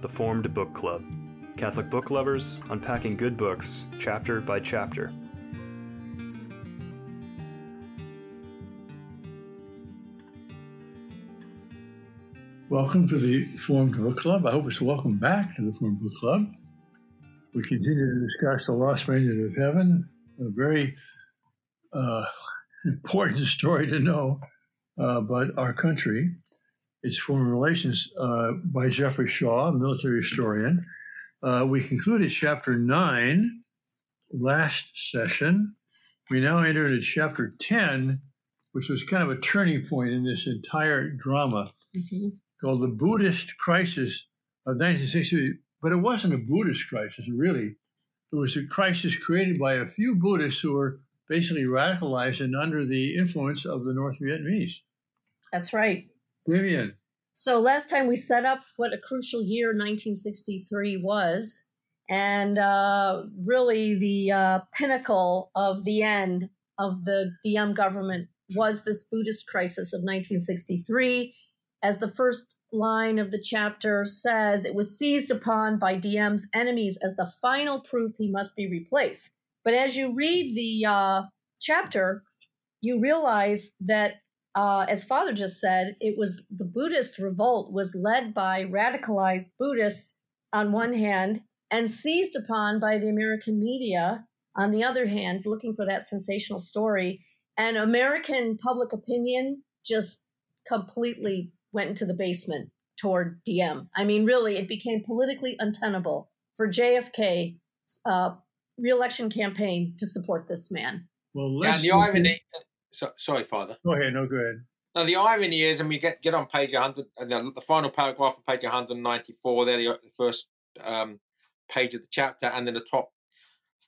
the Formed Book Club. Catholic book lovers unpacking good books, chapter by chapter. Welcome to the Formed Book Club. I hope it's welcome back to the Formed Book Club. We continue to discuss The Lost Mandate of Heaven, a very uh, important story to know uh, about our country. It's Foreign Relations uh, by Geoffrey Shaw, a military historian. Uh, we concluded chapter nine last session. We now enter into chapter 10, which was kind of a turning point in this entire drama mm-hmm. called the Buddhist Crisis of 1960. But it wasn't a Buddhist crisis, really. It was a crisis created by a few Buddhists who were basically radicalized and under the influence of the North Vietnamese. That's right. So last time we set up what a crucial year 1963 was, and uh, really the uh, pinnacle of the end of the Diem government was this Buddhist crisis of 1963. As the first line of the chapter says, it was seized upon by Diem's enemies as the final proof he must be replaced. But as you read the uh, chapter, you realize that uh, as Father just said, it was the Buddhist revolt was led by radicalized Buddhists on one hand and seized upon by the American media on the other hand, looking for that sensational story. And American public opinion just completely went into the basement toward Diem. I mean, really, it became politically untenable for JFK's uh, reelection campaign to support this man. Well, yeah, the irony, so, sorry, Father. Go ahead. No, go ahead. Now the irony is, and we get get on page 100, and the, the final paragraph of page 194. There, the first um, page of the chapter, and then the top,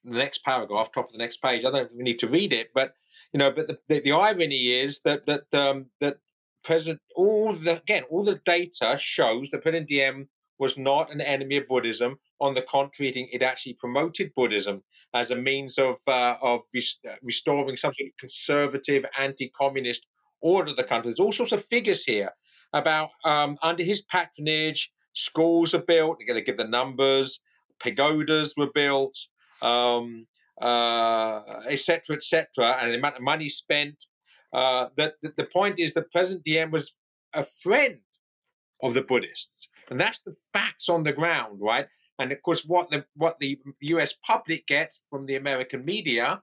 the next paragraph, top of the next page. I don't need to read it, but you know, but the, the, the irony is that that um, that President all the again all the data shows that President Diem was not an enemy of Buddhism. On the contrary, it actually promoted Buddhism as a means of uh, of uh, restoring some sort of conservative, anti-communist order of the country. There's all sorts of figures here about um, under his patronage, schools are built. They're going to give the numbers. Pagodas were built, um, uh, etc., etc., and the amount of money spent. Uh, that, that the point is that President Diem was a friend of the Buddhists, and that's the facts on the ground, right? And of course, what the what the U.S. public gets from the American media,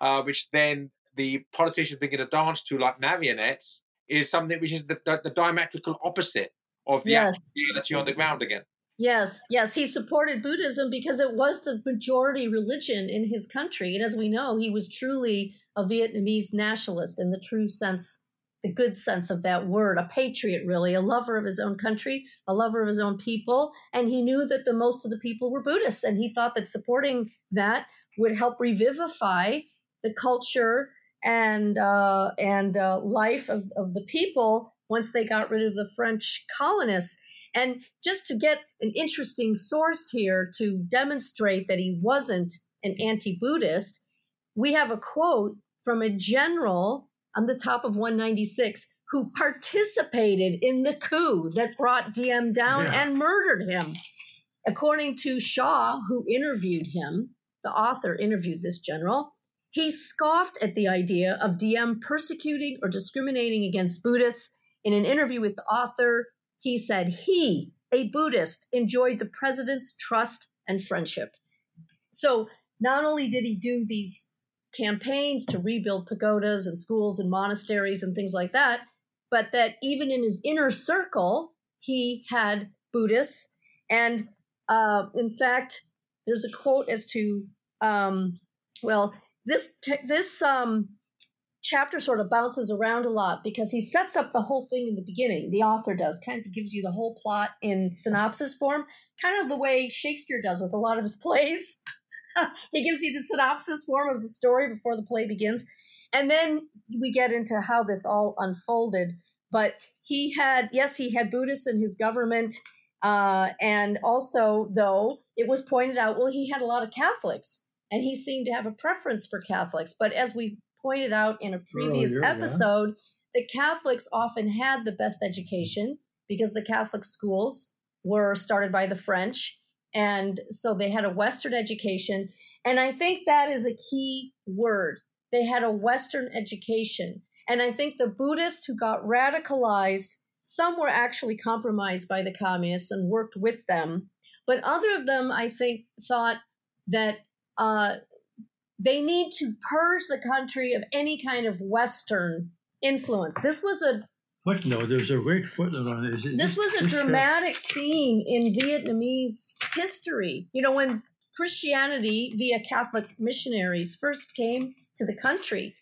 uh, which then the politicians begin to dance to like marionettes, is something which is the, the, the diametrical opposite of the yes. reality on the ground again. Yes, yes, he supported Buddhism because it was the majority religion in his country, and as we know, he was truly a Vietnamese nationalist in the true sense the good sense of that word, a patriot, really, a lover of his own country, a lover of his own people. And he knew that the most of the people were Buddhists, and he thought that supporting that would help revivify the culture and uh, and uh, life of, of the people once they got rid of the French colonists. And just to get an interesting source here to demonstrate that he wasn't an anti-Buddhist, we have a quote from a general on the top of 196 who participated in the coup that brought Diem down yeah. and murdered him. According to Shaw, who interviewed him, the author interviewed this general, he scoffed at the idea of Diem persecuting or discriminating against Buddhists. In an interview with the author, he said he, a Buddhist, enjoyed the president's trust and friendship. So not only did he do these campaigns to rebuild pagodas and schools and monasteries and things like that, but that even in his inner circle, he had Buddhists. And uh, in fact, there's a quote as to, um, well, this t- this um, chapter sort of bounces around a lot because he sets up the whole thing in the beginning. The author does, kind of gives you the whole plot in synopsis form, kind of the way Shakespeare does with a lot of his plays. he gives you the synopsis form of the story before the play begins. And then we get into how this all unfolded. But he had, yes, he had Buddhists in his government. Uh, and also, though, it was pointed out, well, he had a lot of Catholics and he seemed to have a preference for Catholics. But as we pointed out in a previous Earlier, episode, yeah. the Catholics often had the best education because the Catholic schools were started by the French. And so they had a Western education. And I think that is a key word. They had a Western education. And I think the Buddhists who got radicalized, some were actually compromised by the communists and worked with them. But other of them, I think, thought that uh, they need to purge the country of any kind of Western influence. This was a footnote. There's a great footnote on this. This was a dramatic theme in Vietnamese history. You know, when Christianity via Catholic missionaries first came to the country,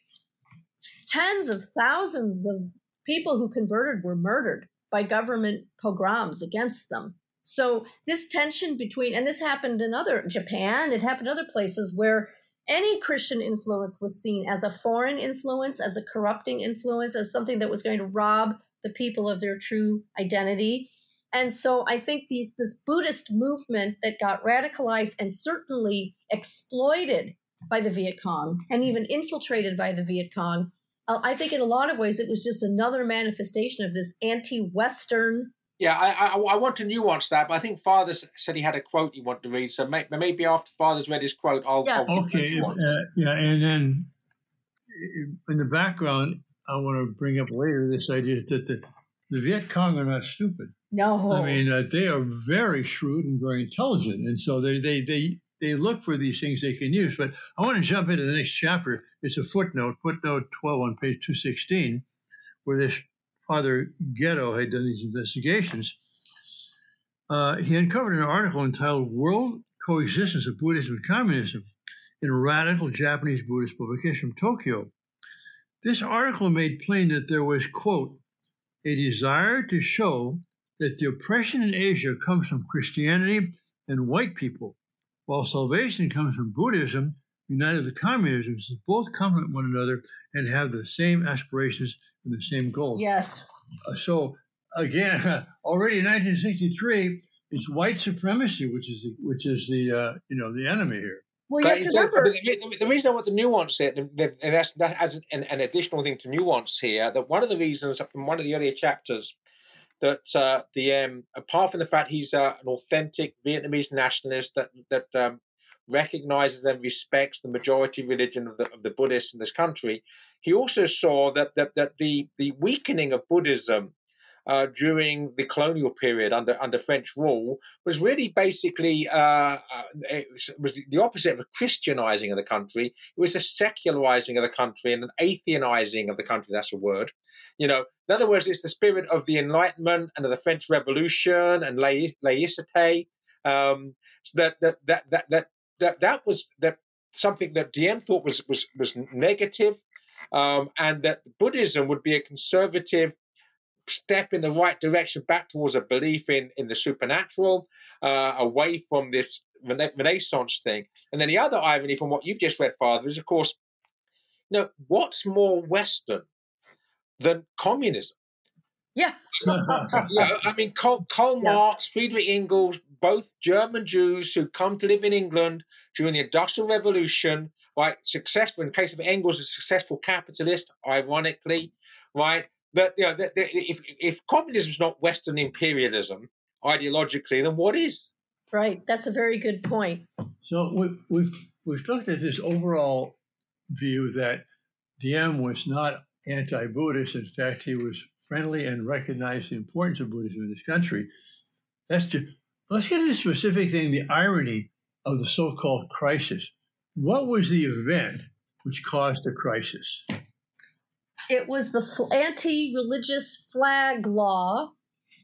tens of thousands of people who converted were murdered by government pogroms against them. So this tension between, and this happened in other Japan, it happened in other places where any Christian influence was seen as a foreign influence, as a corrupting influence, as something that was going to rob the people of their true identity. And so I think these this Buddhist movement that got radicalized and certainly exploited by the Viet Cong and even infiltrated by the Viet Cong, uh, I think in a lot of ways it was just another manifestation of this anti-Western yeah, I, I, I want to nuance that, but I think Father said he had a quote he wanted to read. So may, maybe after Father's read his quote, I'll. Yeah. I'll okay. Uh, yeah, and then in the background, I want to bring up later this idea that the, the Viet Cong are not stupid. No. I mean, uh, they are very shrewd and very intelligent, and so they they they they look for these things they can use. But I want to jump into the next chapter. It's a footnote, footnote twelve on page two sixteen, where this Father Gheddo had done these investigations, uh, he uncovered an article entitled World Coexistence of Buddhism and Communism in a radical Japanese Buddhist publication from Tokyo. This article made plain that there was, quote, a desire to show that the oppression in Asia comes from Christianity and white people, while salvation comes from Buddhism united with communism, since both complement one another and have the same aspirations and the same goals. Yes. Uh, so again, already in 1963, it's white supremacy, which is the, which is the uh, you know the enemy here. Well, you have to remember. The, the, reason I want the nuance here, and that's, that adds an, an, additional thing to nuance here, that one of the reasons from one of the earlier chapters that uh, the um, apart from the fact he's uh, an authentic Vietnamese nationalist that that um, recognizes and respects the majority religion of the, of the Buddhists in this country, he also saw that, that, that the, the weakening of Buddhism uh, during the colonial period under under French rule was really basically uh, uh it was the opposite of a Christianizing of the country. It was a secularizing of the country and an atheanizing of the country. That's a word. You know, in other words, it's the spirit of the Enlightenment and of the French Revolution and laicite. Um, that, that that that that that that was that something that Diem thought was was was negative, um, and that Buddhism would be a conservative step in the right direction back towards a belief in in the supernatural, uh, away from this Renaissance thing. And then the other irony from what you've just read, Father, is of course, you know, what's more Western than communism? Yeah. yeah, I mean, Karl, Karl yeah. Marx, Friedrich Engels, both German Jews who come to live in England during the Industrial Revolution, right? Successful, in the case of Engels, a successful capitalist, ironically, right? That, you know, that, that if, if communism is not Western imperialism ideologically, then what is? Right. That's a very good point. So we, we've, we've looked at this overall view that Diem was not anti Buddhist. In fact, he was friendly and recognize the importance of Buddhism in this country. That's just, let's get into the specific thing, the irony of the so-called crisis. What was the event which caused the crisis? It was the anti-religious flag law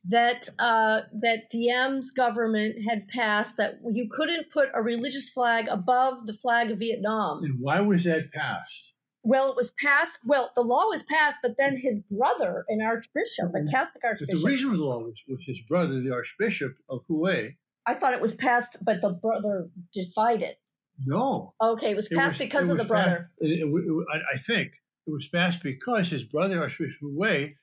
that uh, that Diem's government had passed that you couldn't put a religious flag above the flag of Vietnam. And why was that passed? Well, it was passed. Well, the law was passed, but then his brother, an archbishop, a mm-hmm. Catholic archbishop. But the reason for the law was, was his brother, the archbishop of Hue. I thought it was passed, but the brother defied it. No. Okay, it was passed it was, because of the brother. Passed, it, it, I think it was passed because his brother, Archbishop Hue,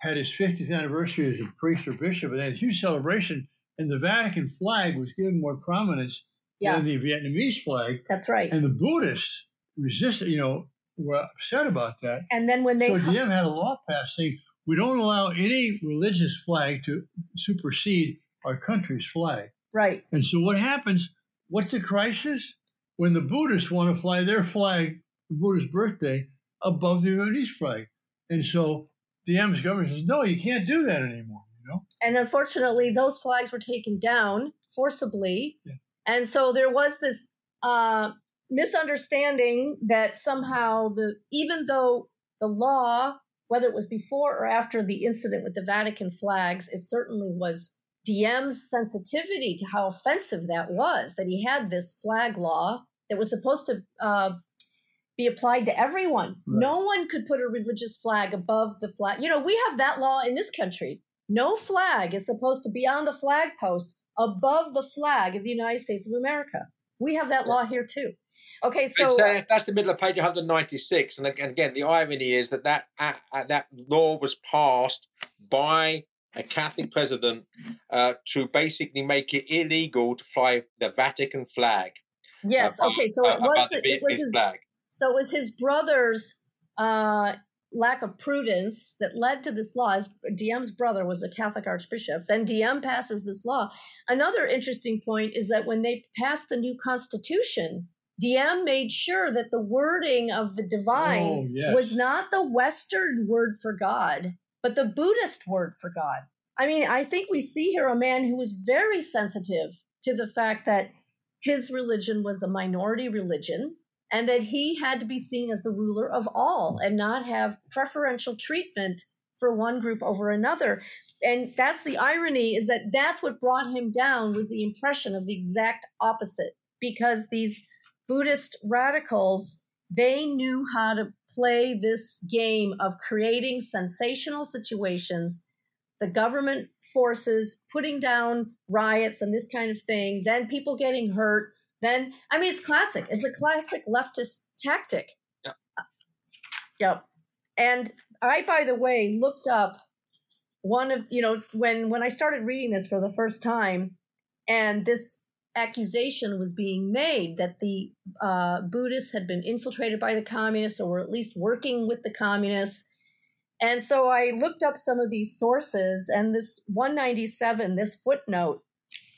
had his 50th anniversary as a priest or bishop, and they had a huge celebration, and the Vatican flag was given more prominence yeah. than the Vietnamese flag. That's right. And the Buddhists resisted, you know, were upset about that. And then when they so Diem had a law passed saying we don't allow any religious flag to supersede our country's flag. Right. And so what happens? What's the crisis? When the Buddhists want to fly their flag, the Buddhist birthday, above the Vietnamese flag. And so Diem's government says, no, you can't do that anymore. You know? And unfortunately, those flags were taken down forcibly. Yeah. And so there was this uh, misunderstanding that somehow the even though the law, whether it was before or after the incident with the Vatican flags, it certainly was Diem's sensitivity to how offensive that was that he had this flag law that was supposed to uh, be applied to everyone. Right. No one could put a religious flag above the flag. You know, we have that law in this country. No flag is supposed to be on the flag post above the flag of the United States of America. We have that law here too. Okay, so that's the middle of page 196, and again, the irony is that that uh, that law was passed by a Catholic president uh, to basically make it illegal to fly the Vatican flag. yes, okay, so it was the, the it was his flag. So it was his brother's uh, lack of prudence that led to this law. His, Diem's brother was a Catholic archbishop. Then Diem passes this law. Another interesting point is that when they passed the new constitution, Diem made sure that the wording of the divine Oh, yes. was not the Western word for God, but the Buddhist word for God. I mean, I think we see here a man who was very sensitive to the fact that his religion was a minority religion and that he had to be seen as the ruler of all and not have preferential treatment for one group over another and that's the irony is that that's what brought him down was the impression of the exact opposite because these buddhist radicals they knew how to play this game of creating sensational situations. The government forces putting down riots and this kind of thing then people getting hurt then i mean it's classic. It's a classic leftist tactic. Yeah. yep. And i by the way looked up one of you know when when i started reading this for the first time and this accusation was being made that the uh, buddhists had been infiltrated by the communists or were at least working with the communists and so i looked up some of these sources and this 197 this footnote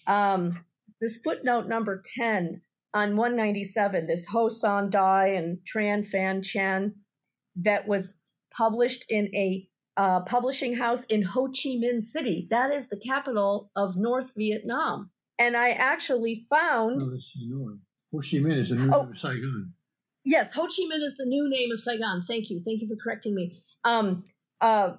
um, this footnote number 10 on 197 this ho san dai and tran fan chen that was published in a uh, publishing house in Ho Chi Minh City. That is the capital of North Vietnam. And I actually found, No, that's Hanoi. Ho Chi Minh is the new Oh. name of Saigon. yes, Ho Chi Minh is the new name of Saigon. Thank you. Thank you for correcting me. Um, uh,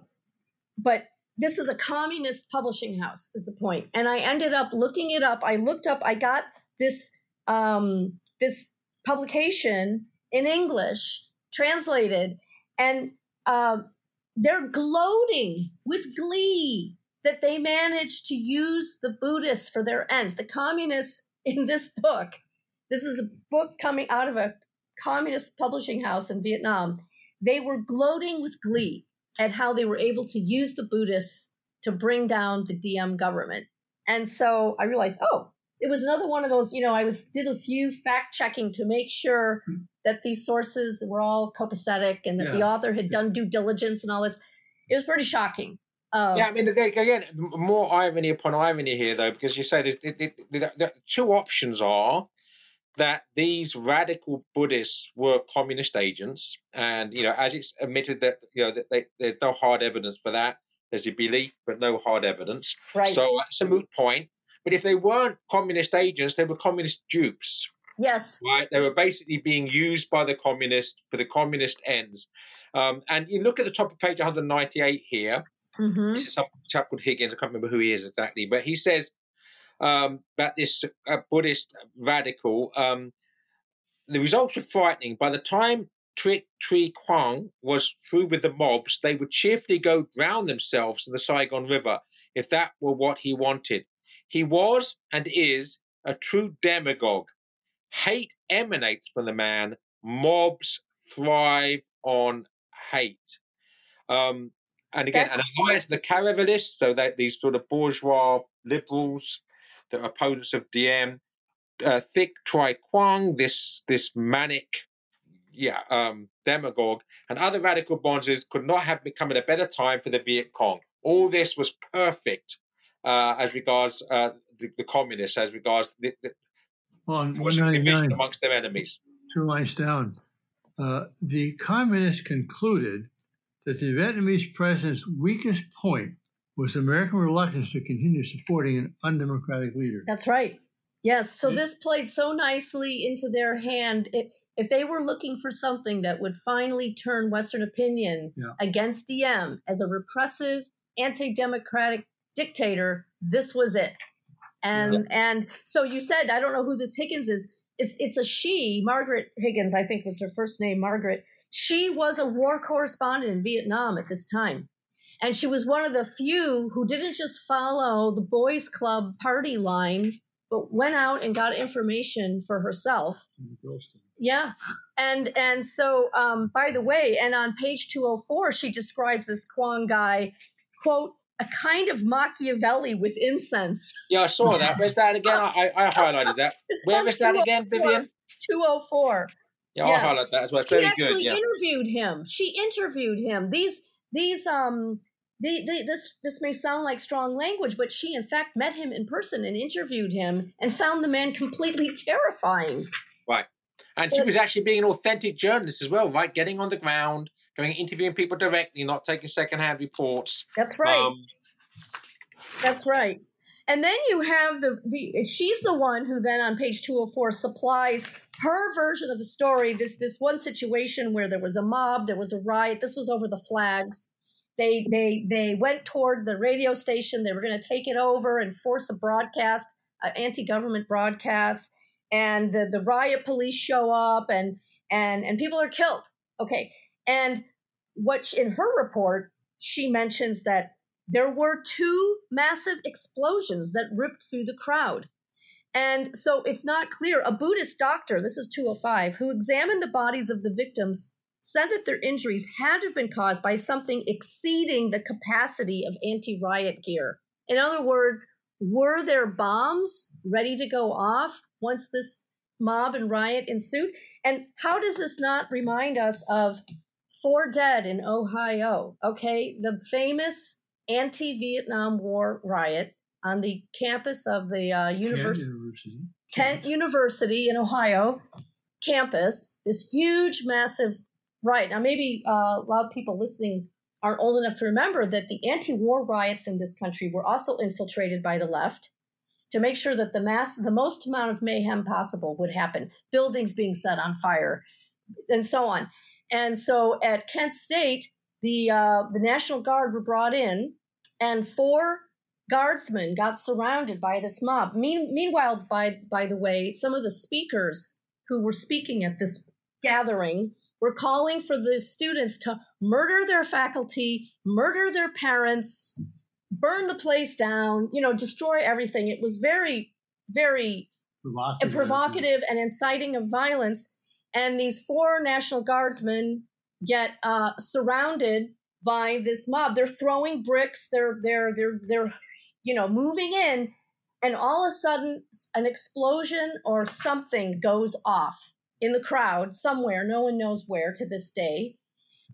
but this is a communist publishing house, is the point. And I ended up looking it up. I looked up, I got this um, this publication in English translated, and uh, they're gloating with glee that they managed to use the Buddhists for their ends. The communists in this book, this is a book coming out of a communist publishing house in Vietnam. They were gloating with glee at how they were able to use the Buddhists to bring down the Diem government. And so I realized, oh, it was another one of those, you know, I was did a few fact checking to make sure that these sources were all copacetic and that the author had done due diligence and all this. It was pretty shocking. Uh, Yeah, I mean, again, more irony upon irony here, though, because you say there's, the, the, two options are that these radical Buddhists were communist agents, and you know, as it's admitted that you know that they, there's no hard evidence for that. There's a belief, but no hard evidence. right. So it's a moot point. But if they weren't communist agents, they were communist dupes, yes. right? They were basically being used by the communists for the communist ends. Um, and you look at the top of page 198 here. Hmm This is some chap called Higgins. I can't remember who he is exactly, but he says um, that this uh, Buddhist radical, um, the results were frightening. By the time Thich Tri Quang was through with the mobs, they would cheerfully go drown themselves in the Saigon River if that were what he wanted. He was and is a true demagogue. Hate emanates from the man. Mobs thrive on hate. Um, and again, an alliance of the Caravelists, so that these sort of bourgeois liberals, the opponents of Diem, uh, Thich Tri Quang, this this manic, yeah, um, demagogue, and other radical bonzes could not have become at a better time for the Viet Cong. All this was perfect uh, as regards uh, the, the, communists, as regards the, the on division amongst their enemies. Two lines down, uh, the communists concluded that the Vietnamese president's weakest point was American reluctance to continue supporting an undemocratic leader. That's right. Yes. So this played so nicely into their hand. It, if they were looking for something that would finally turn Western opinion yeah. against Diem as a repressive, anti-democratic dictator, this was it. And yeah. and so you said, I don't know who this Higgins is. It's it's a she, Margaret Higgins, I think was her first name, Margaret. She was a war correspondent in Vietnam at this time. And she was one of the few who didn't just follow the boys' club party line, but went out and got information for herself. Yeah. And and so um, by the way, and on page 204, she describes this Quang guy, quote, a kind of Machiavelli with incense. Yeah, I saw that. Where's that again? I, I highlighted that. Where is that again, Vivian? 204. Yeah, yeah. I'll highlight that as well. It's she very actually good. Yeah. interviewed him. She interviewed him. These these um the, the, this this may sound like strong language, but she in fact met him in person and interviewed him and found the man completely terrifying. Right, and she was actually being an authentic journalist as well, right? Getting on the ground, going interviewing people directly, not taking secondhand reports. That's right. Um, That's right. And then you have the the she's the one who then on page 204 supplies her version of the story. This this one situation where there was a mob, there was a riot. This was over the flags. They they they went toward the radio station. They were going to take it over and force a broadcast, an anti-government broadcast. And the the riot police show up and and and people are killed. Okay, and what in her report she mentions that there were two massive explosions that ripped through the crowd. And so it's not clear. A Buddhist doctor, this is 205, who examined the bodies of the victims said that their injuries had to have been caused by something exceeding the capacity of anti riot gear. In other words, were there bombs ready to go off once this mob and riot ensued? And how does this not remind us of Four Dead in Ohio? Okay, the famous anti Vietnam War riot on the campus of the uh, univers- Kent University. Kent University in Ohio campus, this huge, massive Right. Now, maybe uh, a lot of people listening aren't old enough to remember that the anti war riots in this country were also infiltrated by the left to make sure that the mass, the most amount of mayhem possible would happen, buildings being set on fire, and so on. And so at Kent State, the uh, the National Guard were brought in, and four guardsmen got surrounded by this mob. Mean, meanwhile, by by the way, some of the speakers who were speaking at this gathering we're calling for the students to murder their faculty, murder their parents, burn the place down, you know, destroy everything. It was very, very provocative, provocative and inciting of violence. And these four National Guardsmen get uh, surrounded by this mob. They're throwing bricks. They're they're they're they're you know moving in, and all of a sudden an explosion or something goes off in the crowd somewhere, no one knows where to this day.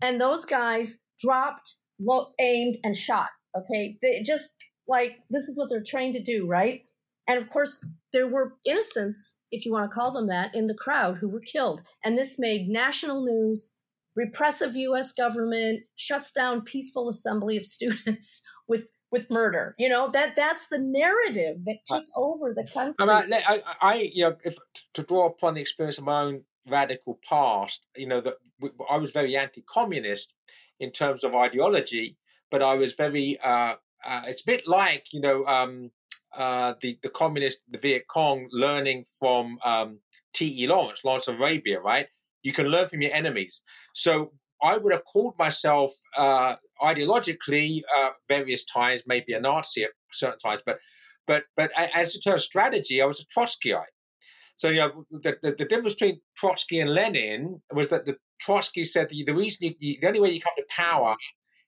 And those guys dropped, lo- aimed, and shot. Okay. They just like this is what they're trained to do, right? And of course, there were innocents, if you want to call them that, in the crowd who were killed. And this made national news. Repressive US government shuts down peaceful assembly of students with with murder. You know that that's the narrative that took uh, over the country. I, mean, I, I, you know, if, to draw upon the experience of my own radical past, you know, that I was very anti-communist in terms of ideology, but I was very. Uh, uh, it's a bit like you know um, uh, the the communist, the Viet Cong, learning from um, T. E. Lawrence, Lawrence of Arabia, right? You can learn from your enemies. So I would have called myself uh, ideologically uh, various times, maybe a Nazi at certain times, but but but as a term of strategy, I was a Trotskyite. So you know the, the, the, difference between Trotsky and Lenin was that the Trotsky said the, the reason you, the only way you come to power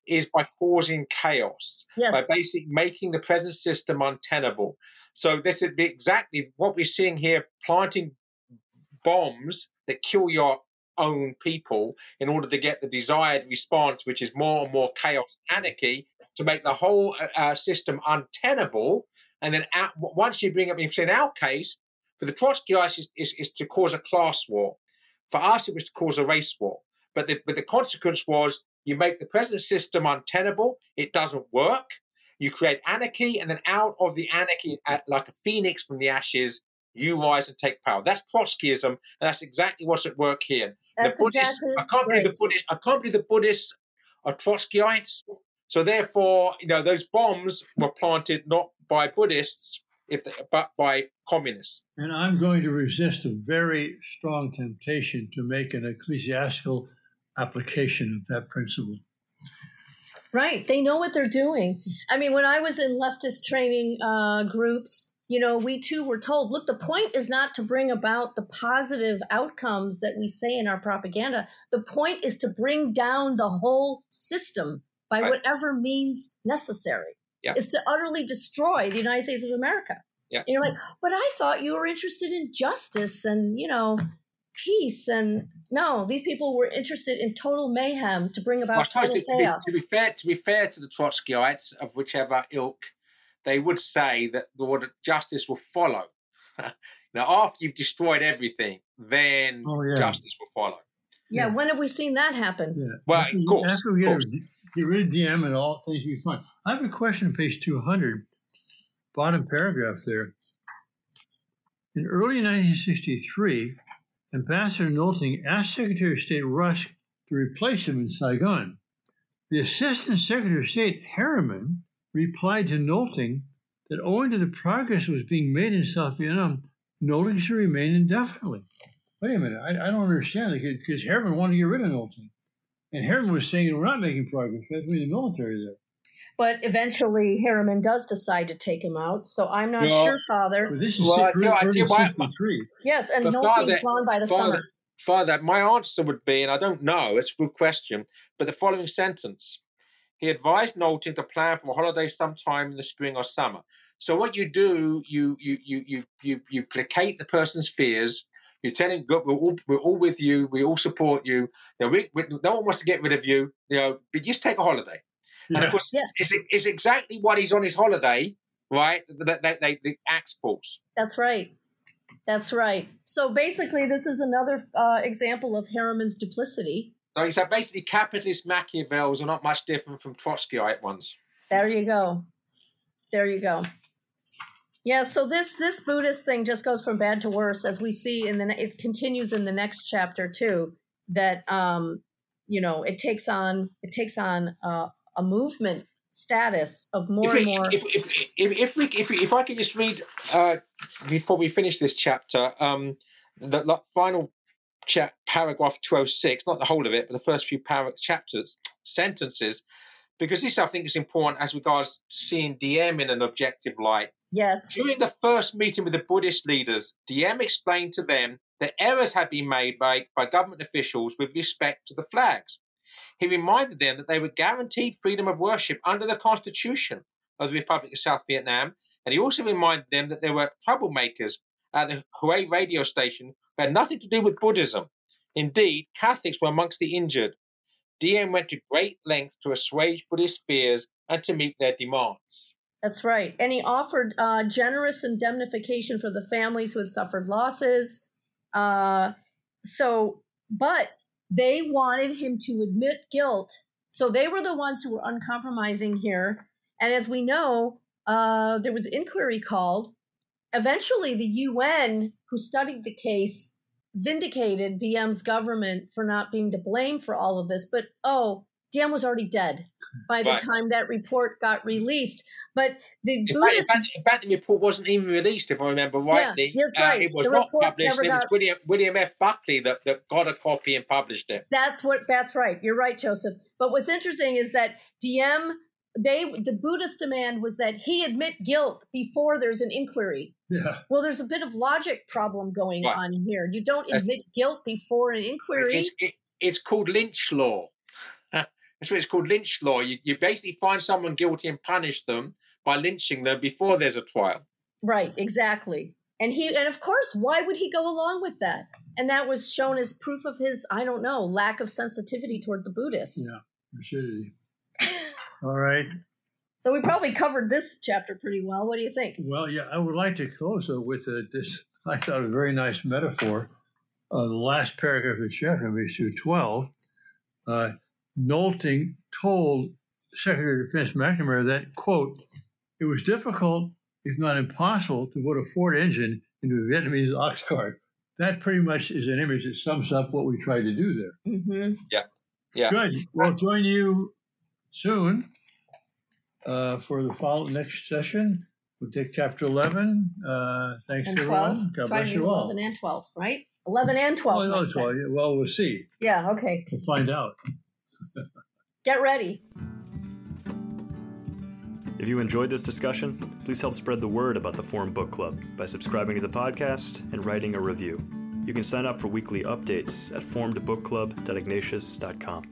is by causing chaos, yes. by basically making the present system untenable. So this would be exactly what we're seeing here: planting bombs that kill your own people in order to get the desired response, which is more and more chaos, anarchy, to make the whole uh, uh system untenable. And then at, once you bring up, in our case, for the Trotskyites, is, is, is to cause a class war. For us, it was to cause a race war. But the, but the consequence was you make the present system untenable, it doesn't work. You create anarchy, and then out of the anarchy, like a phoenix from the ashes, you rise and take power. That's Trotskyism, and that's exactly what's at work here. That's the Buddhists, exactly I can't believe the Buddhists. I can't believe the Buddhists are Trotskyites. So therefore, you know, those bombs were planted not by Buddhists, if they, but by communists. And I'm going to resist a very strong temptation to make an ecclesiastical application of that principle. Right. They know what they're doing. I mean, when I was in leftist training uh, groups, you know, we too were told look, the point is not to bring about the positive outcomes that we say in our propaganda. The point is to bring down the whole system by Right. whatever means necessary. Yeah. Is to utterly destroy the United States of America. Yeah. And you're like, but I thought you were interested in justice and, you know, peace. And no, these people were interested in total mayhem to bring about suppose total to, to, be, chaos. to be fair, to be fair to the Trotskyites of whichever ilk, they would say that the word justice will follow. now, after you've destroyed everything, then Oh, yeah. justice will follow. Yeah, Yeah. when have we seen that happen? Yeah. Well, after, of course, After we of get, course. get rid of Diem and all things will be fine. I have a question on page 200, bottom paragraph there. In early 1963, Ambassador Nolting asked Secretary of State Rusk to replace him in Saigon. The Assistant Secretary of State Harriman replied to Nolting that owing to the progress that was being made in South Vietnam, Nolting should remain indefinitely. Wait a minute, I, I don't understand because Harriman wanted to get rid of Nolting. And Harriman was saying we're not making progress. We have to be in the military there. But eventually, Harriman does decide to take him out. So I'm not Well- sure, Father. But this is Well, I early tell- I tell you what, 63. Yes, and But no Father- king's gone by the Father, summer. Father, my answer would be, and I don't know, it's a good question, but the following sentence. He advised Nolting to plan for a holiday sometime in the spring or summer. So what you do, you you you you you, you placate the person's fears. You tell him, "Look, we're all we're all with you. We all support you. You know, we, we, no one wants to get rid of you. You know, but just take a holiday." And of course, Yeah. it's, it's exactly what he's on his holiday, right? That they, they, the axe falls. That's right. That's right. So basically, this is another uh, example of Harriman's duplicity. So, so basically, capitalist Machiavellis are not much different from Trotskyite ones. There you go. There you go. Yeah. So this this Buddhist thing just goes from bad to worse, as we see in the it continues in the next chapter too. That um, you know, it takes on it takes on uh, a movement status of more if, and more. if, if, if, if, we, if, we, if I could just read uh, before we finish this chapter, um, the, the final cha- paragraph 206, not the whole of it, but the first few para- chapters, sentences, because this I think is important as regards seeing Diem in an objective light. yes. During the first meeting with the Buddhist leaders, Diem explained to them that errors had been made by, by government officials with respect to the flags. He reminded them that they were guaranteed freedom of worship under the Constitution of the Republic of South Vietnam, and he also reminded them that there were troublemakers at the Hue radio station who had nothing to do with Buddhism. Indeed, Catholics were amongst the injured. Diem went to great length to assuage Buddhist fears and to meet their demands. That's right. And he offered uh, generous indemnification for the families who had suffered losses. Uh, so, but they wanted him to admit guilt. So they were the ones who were uncompromising here. And as we know, uh, there was inquiry called. Eventually, the UN, who studied the case, vindicated Diem's government for not being to blame for all of this. But oh, Diem was already dead by the Right. time that report got released. But the In Buddhist, fact, in fact, the report wasn't even released, if I remember rightly. Yeah, that's Uh, right. it was The not published. It was William, William F. Buckley that, that got a copy and published it. that's what that's right. You're right, Joseph. But what's interesting is that Diem they the Buddhist demand was that he admit guilt before there's an inquiry. Yeah. Well, there's a bit of logic problem going Right. on here. You don't That's- admit guilt before an inquiry. It's, it, it's called lynch law. That's what it's called lynch law. You, you basically find someone guilty and punish them by lynching them before there's a trial. Right, exactly. And he and of course, why would he go along with that? And that was shown as proof of his, I don't know, lack of sensitivity toward the Buddhists. Yeah, rigidity. All right. So we probably covered this chapter pretty well. What do you think? Well, yeah, I would like to close though with uh, this. I thought a very nice metaphor. Uh, the last paragraph of the chapter, page two twelve. Uh, Nolting told Secretary of Defense McNamara that quote, "It was difficult, if not impossible, to put a Ford engine into a Vietnamese ox cart." That pretty much is an image that sums up what we tried to do there. Mm-hmm. Yeah. Good. We'll join you soon uh, for the follow next session. We'll take chapter 11. Uh, thanks And to 12. everyone. God Try bless you do all. 11 and 12, right? 11 and 12. Oh, no, next time. 12. Well, we'll see. Yeah, okay. We'll find out. Get ready. If you enjoyed this discussion, please help spread the word about the Formed Book Club by subscribing to the podcast and writing a review. You can sign up for weekly updates at formedbookclub.ignatius.com.